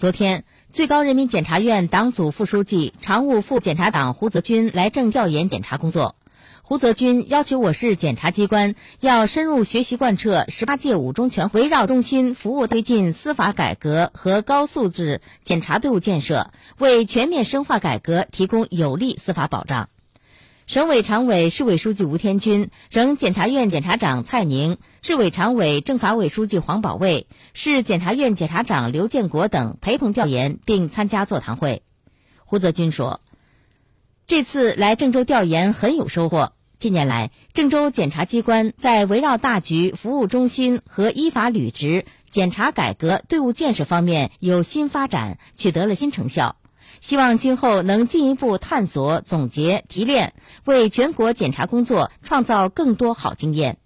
昨天，最高人民检察院党组副书记、常务副检察长胡泽军来郑调研检查工作。胡泽军要求我市检察机关要深入学习贯彻十八届五中全会，围绕中心服务推进司法改革和高素质检察队伍建设，为全面深化改革提供有力司法保障。省委常委、市委书记吴天军、省检察院检察长蔡宁、市委常委、政法委书记黄保卫、市检察院检察长刘建国等陪同调研并参加座谈会。胡泽军说：“这次来郑州调研很有收获。近年来，郑州检察机关在围绕大局、服务中心和依法履职、检察改革队伍建设方面有新发展，取得了新成效。”希望今后能进一步探索、总结、提炼，为全国检察工作创造更多好经验。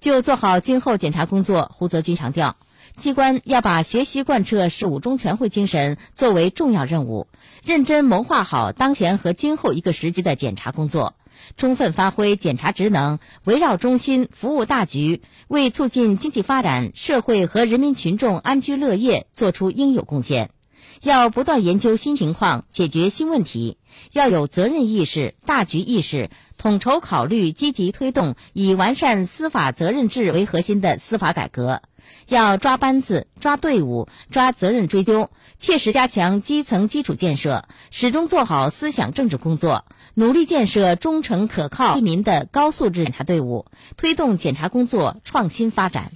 就做好今后检察工作，胡泽军强调，机关要把学习贯彻十五中全会精神作为重要任务，认真谋划好当前和今后一个时期的检察工作，充分发挥检察职能，围绕中心、服务大局，为促进经济发展、社会和人民群众安居乐业作出应有贡献。要不断研究新情况，解决新问题；要有责任意识、大局意识，统筹考虑，积极推动以完善司法责任制为核心的司法改革；要抓班子、抓队伍、抓责任追究，切实加强基层基础建设，始终做好思想政治工作，努力建设忠诚可靠、利民的高素质检察队伍，推动检察工作创新发展。